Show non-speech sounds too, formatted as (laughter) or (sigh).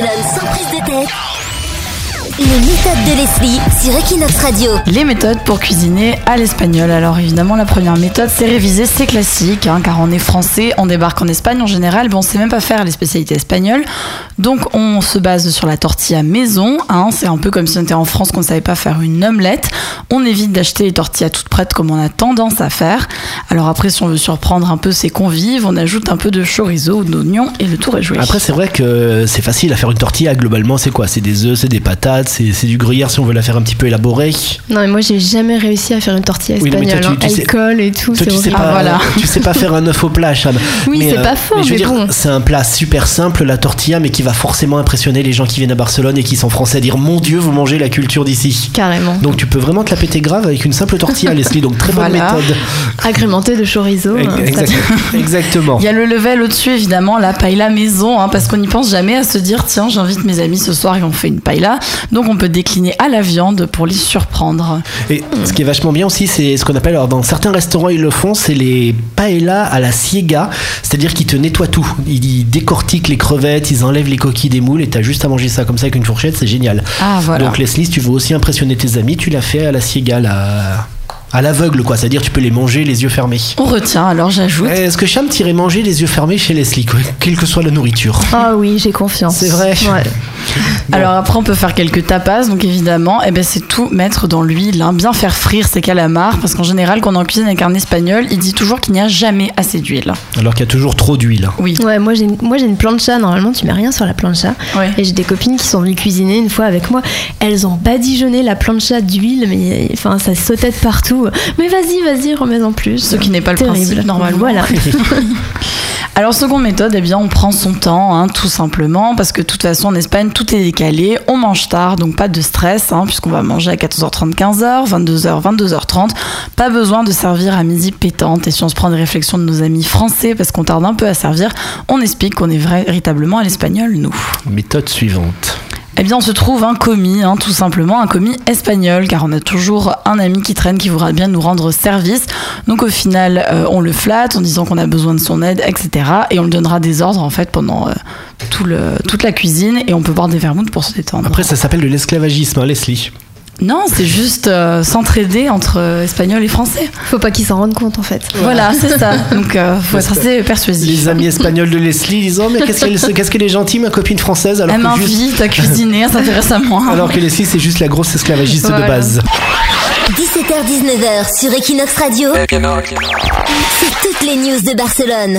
Barcelone sans prise de tête. Les méthodes de Leslie sur Equinox Radio. Les méthodes pour cuisiner à l'espagnol. Alors évidemment, la première méthode, c'est réviser ses classiques, hein, car on est français, on débarque en Espagne en général, mais on sait même pas faire les spécialités espagnoles. Donc on se base sur la tortilla maison. Hein, c'est un peu comme si on était en France qu'on ne savait pas faire une omelette. On évite d'acheter les tortillas toutes prêtes comme on a tendance à faire. Alors après, si on veut surprendre un peu ses convives, on ajoute un peu de chorizo ou d'oignon et le tour est joué. Après, c'est vrai que c'est facile à faire une tortilla. Globalement, c'est quoi? C'est des œufs, c'est des patates, c'est c'est du gruyère si on veut la faire un petit peu élaborée. Non, mais moi, j'ai jamais réussi à faire une tortilla Oui, non, mais toi, espagnole. tu- sais- et tout, Toi, c'est tu sais, pas, Ah, voilà. tu sais pas faire un œuf au plat, Cham. Oui, c'est pas faux, je veux mais dire, bon. c'est un plat super simple, la tortilla, mais qui va forcément impressionner les gens qui viennent à Barcelone et qui sont français à dire Mon Dieu, vous mangez la culture d'ici. Carrément. Donc tu peux vraiment te la péter grave avec une simple tortilla, Leslie. Donc très bonne Voilà. méthode. Agrémenté de chorizo. hein, ça- Exact- (laughs) Exactement. Il y a le level au-dessus, évidemment, la paella maison, hein, parce qu'on n'y pense jamais à se dire tiens, j'invite mes amis ce soir et on fait une paella. Donc on peut décliner à la viande pour les surprendre. Et ce qui est vachement bien aussi, c'est ce qu'on appelle, alors dans certains restaurants ils le font, c'est les paella à la siega, c'est-à-dire qu'ils te nettoient tout. Ils, décortiquent les crevettes, ils enlèvent les coquilles des moules et t'as juste à manger ça comme ça avec une fourchette, c'est génial. Ah voilà. Donc Leslie, si tu veux aussi impressionner tes amis, tu l'as fait à la siega, là, à l'aveugle quoi, c'est-à-dire tu peux les manger les yeux fermés. On retient, alors j'ajoute. Est-ce que Cham t'irait manger les yeux fermés chez Leslie, quoi, quelle que soit la nourriture? Ah oui, j'ai confiance. C'est vrai. Ouais. Alors après, on peut faire quelques tapas, donc évidemment, eh ben, c'est tout mettre dans l'huile, hein, bien faire frire ses calamars, parce qu'en général, quand on est en cuisine avec un espagnol, il dit toujours qu'il n'y a jamais assez d'huile. Alors qu'il y a toujours trop d'huile. Oui. Ouais, moi j'ai une, moi j'ai une plancha. Normalement, tu mets rien sur la plancha. Ouais. Et j'ai des copines qui sont venues cuisiner une fois avec moi. Elles ont badigeonné la plancha d'huile, mais enfin ça sautait de partout. Mais vas-y, vas-y, remets en plus. Ce qui n'est pas le Terrible. principe, normalement. Voilà. (laughs) Alors, seconde méthode, eh bien, on prend son temps, hein, tout simplement, parce que de toute façon, en Espagne, tout est décalé. On mange tard, donc pas de stress, hein, puisqu'on va manger à 14h30, 15h, 22h, 22h30. Pas besoin de servir à midi pétante. Et si on se prend des réflexions de nos amis français, parce qu'on tarde un peu à servir, on explique qu'on est véritablement à l'espagnol, nous. Méthode suivante. Eh bien, on se trouve un commis, hein, tout simplement, un commis espagnol, car on a toujours un ami qui traîne qui voudra bien nous rendre service. Donc, au final, euh, on le flatte en disant qu'on a besoin de son aide, etc. Et on lui donnera des ordres, en fait, pendant euh, toute la cuisine. Et on peut boire des vermouths pour se détendre. Après, ça s'appelle de l'esclavagisme, hein, Leslie. Non, c'est juste euh, s'entraider entre euh, espagnols et français. Faut pas qu'ils s'en rendent compte en fait. Voilà, c'est ça. Donc, euh, faut être assez persuasif. Les amis espagnols de Leslie disent Oh, mais qu'est-ce qu'elle est gentille, ma copine française, alors Elle que, juste- m'invite à cuisiner, elle s'intéresse à moi. (laughs) alors que Leslie, c'est juste la grosse esclavagiste de base. 17h-19h sur Equinox Radio. C'est toutes les news de Barcelone.